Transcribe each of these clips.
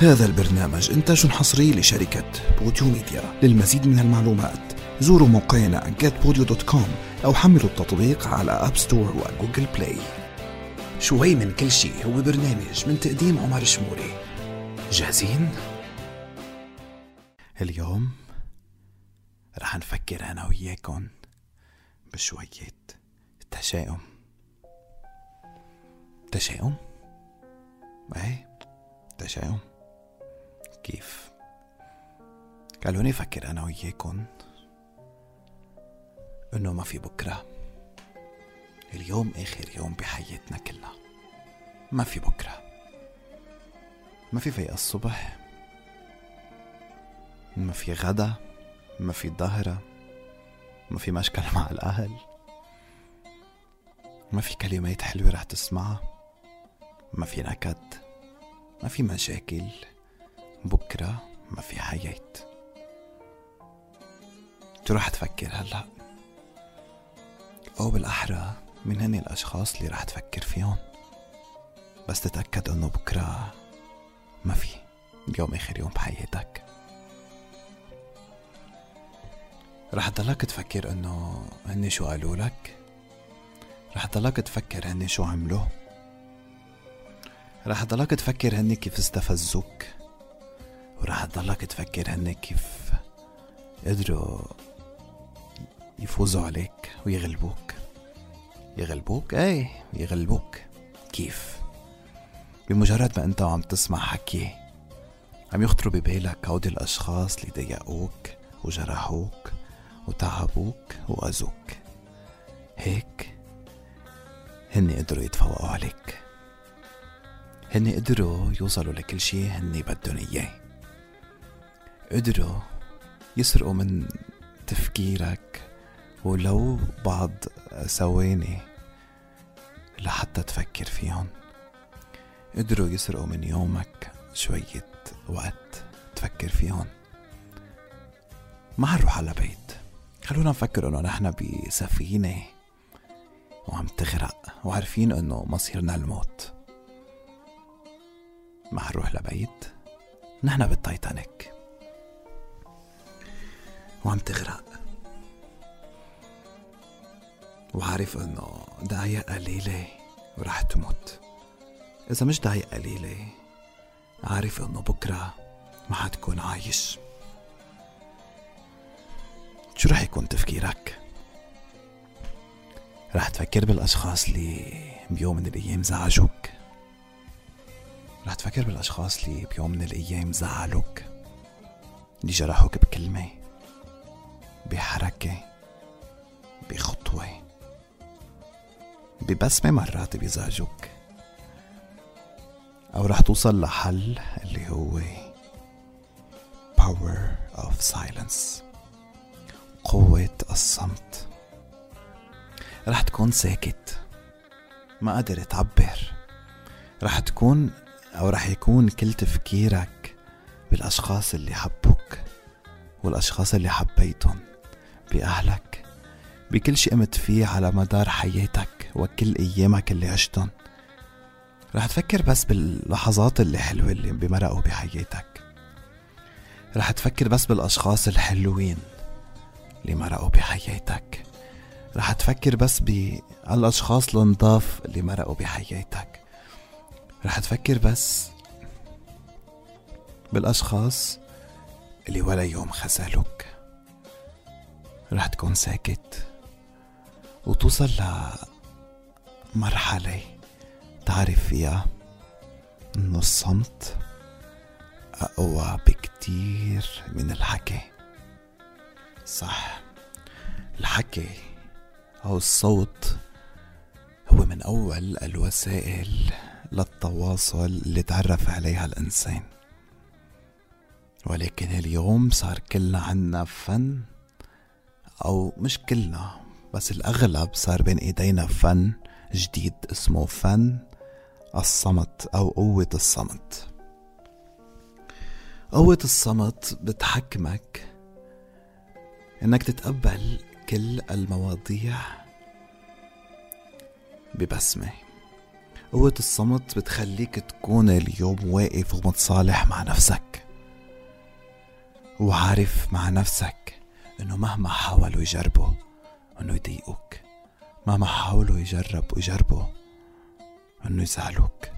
هذا البرنامج إنتاج حصري لشركة Podeo Media. للمزيد من المعلومات زوروا موقعنا getpodeo.com أو حملوا التطبيق على App Store و Google Play شوي من كل شيء هو برنامج من تقديم عمر شموري. جاهزين؟ اليوم رح نفكر أنا وياكم بشوية تشاؤم. تشاؤم؟ إيه تشاؤم. كيف؟ خلوني أفكر أنا وياكم إنه ما في بكرة. اليوم آخر يوم بحياتنا كلها ما في بكرة. ما في فيقة الصبح. ما في غدا. ما في ظهرة ما في مشكل مع الأهل. ما في كلمات حلوة رح تسمعها. ما في نكد. ما في مشاكل. بكرة ما في حياة شو رح تفكر هلأ؟ أو بالأحرى من هني الأشخاص اللي رح تفكر فيهم. بس تتأكد أنه بكرة ما في اليوم آخر يوم بحياتك. رح تضلك تفكر إنه هني شو قالوا لك. رح تضلك تفكر هني شو عملوا. رح تضلك تفكر هني كيف استفزوك. ورح تضلك تفكر هن كيف قدروا يفوزوا عليك ويغلبوك. يغلبوك؟ إيه يغلبوك. كيف؟ بمجرد ما انت عم تسمع حكي عم يخطروا ببالك هودي الأشخاص اللي ضايقوك وجرحوك وتعبوك وأذوك. هيك هن قدروا يتفوقوا عليك. هن قدروا يوصلوا لكل شي هن بدهم إياه. قدروا يسرقوا من تفكيرك ولو بعض ثواني لحتى تفكر فيهم. قدروا يسرقوا من يومك شوية وقت تفكر فيهم. ما حنروح على بيت. خلونا نفكر إنه نحن بسفينة وعم تغرق وعارفين إنه مصيرنا الموت. ما حنروح لبيت. نحن بالتايتانيك. وعم تغرق. وعارف إنه دقايق قليلة ورح تموت. إذا مش دقايق قليلة عارف إنه بكرة ما حتكون عايش. شو رح يكون تفكيرك؟ رح تفكر بالأشخاص اللي بيوم من الأيام زعجوك رح تفكر بالأشخاص اللي بيوم من الأيام زعلوك؟ اللي جرحوك بكلمة؟ بحركة بخطوة ببسمة مرات بيزعجوك أو رح توصل لحل اللي هو power of silence قوة الصمت. رح تكون ساكت ما قادر تعبر. رح تكون أو رح يكون كل تفكيرك بالأشخاص اللي حبوك والأشخاص اللي حبيتهم. بأهلك. بكل شيء قمت فيه على مدار حياتك وكل أيامك اللي عشتن رح تفكر بس باللحظات اللي حلوة اللي بمرقوا بحياتك. رح تفكر بس بالأشخاص الحلوين اللي مرقوا بحياتك. رح تفكر بس بالأشخاص النضاف اللي مرقوا بحياتك. رح تفكر بس بالأشخاص اللي ولا يوم خذلوك. رح تكون ساكت وتوصل لمرحلة تعرف فيها إنه الصمت أقوى بكتير من الحكي. صح الحكي أو الصوت هو من أول الوسائل للتواصل اللي تعرف عليها الإنسان. ولكن اليوم صار كلنا عنا فن أو مش كلنا بس الأغلب صار بين إيدينا فن جديد اسمه فن الصمت أو قوة الصمت. قوة الصمت بتحكمك إنك تتقبل كل المواضيع ببسمة. قوة الصمت بتخليك تكون اليوم واقف ومتصالح مع نفسك وعارف مع نفسك. إنه مهما حاولوا يجربوا إنه يضايقوك. مهما حاولوا يجرب ويجربوا إنه يزعلوك.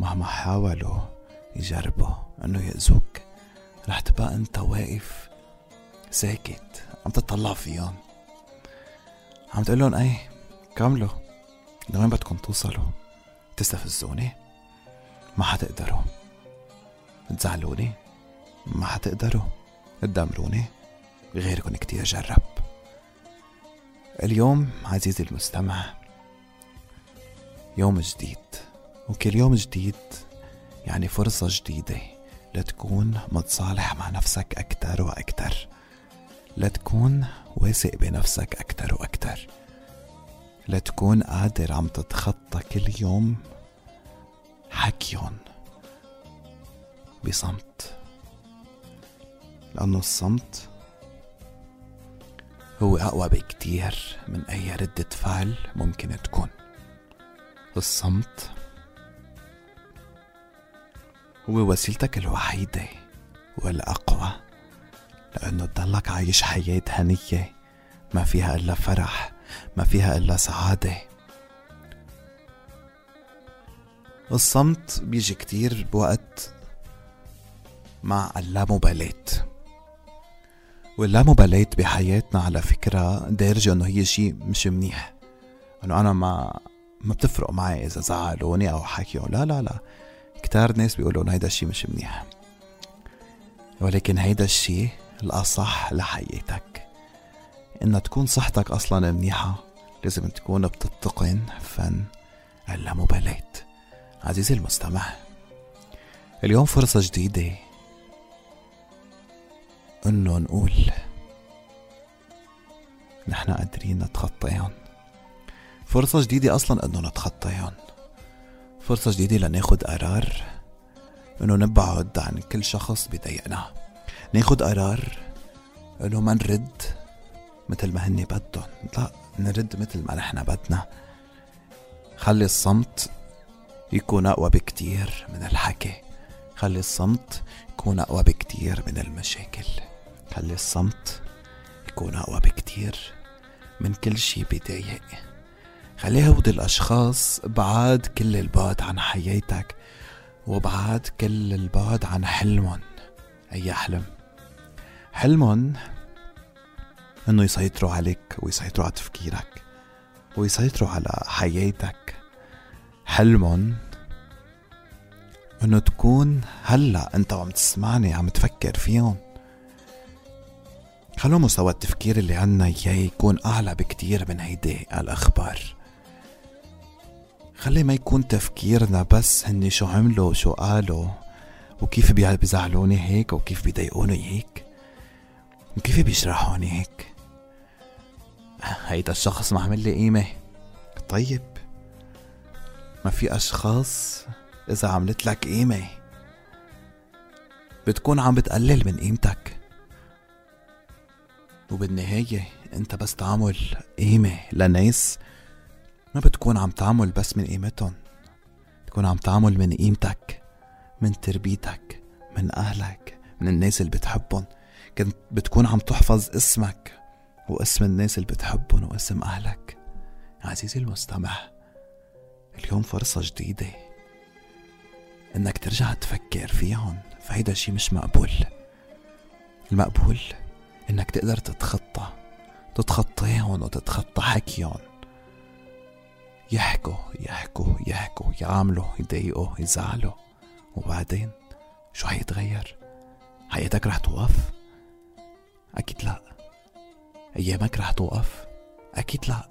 مهما حاولوا يجربوا إنه يأذوك. رح تبقى أنت واقف ساكت عم تطلع فيهم عم تقول لهم اي كملوا. لوين بدكم توصلوا؟ تستفزوني؟ ما حتقدروا. تزعلوني؟ ما حتقدروا. تدمروني؟ غيركم كتير جرب. اليوم عزيزي المستمع يوم جديد. وكل يوم جديد يعني فرصة جديدة لتكون متصالح مع نفسك أكتر وأكتر لتكون واثق بنفسك أكتر وأكتر لتكون قادر عم تتخطى كل يوم حكيهم بصمت. لأنه الصمت هو أقوى بكتير من أي ردة فعل ممكن تكون. الصمت هو وسيلتك الوحيدة والأقوى لأنه تضلك عايش حياة هنية ما فيها إلا فرح ما فيها إلا سعادة. الصمت بيجي كتير بوقت مع اللامبالاة. واللامبالاة بحياتنا على فكرة دارجة إنه هي شيء مش منيح. إنه أنا ما ما بتفرق معي إذا زعلوني أو حكيوا لا لا لا. كتار ناس بيقولوا هيدا الشيء مش منيح. ولكن هيدا الشيء الأصح لحياتك. إن تكون صحتك أصلا منيحة لازم تكون بتتقن فن اللامبالاة عزيزي المستمع اليوم فرصة جديدة. انه نقول نحن قادرين نتخطيهم فرصة جديدة أصلا إنه نتخطيهم فرصة جديدة لناخد قرار إنه نبعد عن كل شخص بضايقنا ناخد قرار إنه ما نرد مثل ما هني بدهم. لا نرد مثل ما نحن بدنا. خلي الصمت يكون أقوى بكتير من الحكي. خلي الصمت يكون أقوى بكتير من المشاكل. خلي الصمت يكون أقوى بكتير من كل شي بيضايق خلي هودي الأشخاص بعاد كل البعد عن حياتك وبعاد كل البعد عن حلمهم. أي حلم؟ حلمهم إنه يسيطروا عليك ويسيطروا على تفكيرك ويسيطروا على حياتك. حلمهم إنه تكون هلأ أنت وعم تسمعني عم تفكر فيهم. خلوا مستوى التفكير اللي عنا إياه يكون أعلى بكتير من هيدي الأخبار. خلي ما يكون تفكيرنا بس هني شو عملوا وشو قالوا وكيف بيزعلوني هيك وكيف بيضايقوني هيك وكيف بيجرحوني هيك. هيدا الشخص ما عمل لي قيمة. طيب ما في أشخاص إذا عملت لك قيمة بتكون عم بتقلل من قيمتك. وبالنهاية انت بس تعمل قيمة لناس ما بتكون عم تعمل بس من قيمتهم تكون عم تعمل من قيمتك من تربيتك من أهلك من الناس اللي بتحبهم. كنت بتكون عم تحفظ اسمك واسم الناس اللي بتحبهم واسم أهلك. عزيزي المستمع اليوم فرصة جديدة إنك ترجع تفكر فيهم فهيدا شي مش مقبول. المقبول إنك تقدر تتخطى. تتخطيهم وتتخطى. حكيهم يحكوا يحكوا يحكوا. يعملوا يضايقوا يزعلوا. وبعدين شو حيتغير؟ حياتك رح توقف؟ أكيد لأ. أيامك رح توقف؟ أكيد لأ.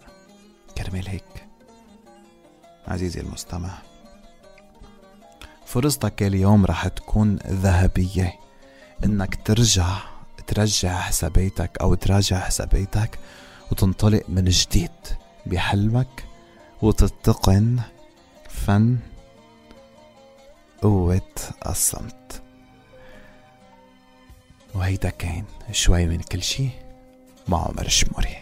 كرمال هيك. عزيزي المستمع فرصتك اليوم رح تكون ذهبية. إنك ترجع ترجع حساباتك أو تراجع حساباتك وتنطلق من جديد بحلمك وتتقن فن قوة الصمت. وهيدا كان شوي من كل شي. مع عمر الشموري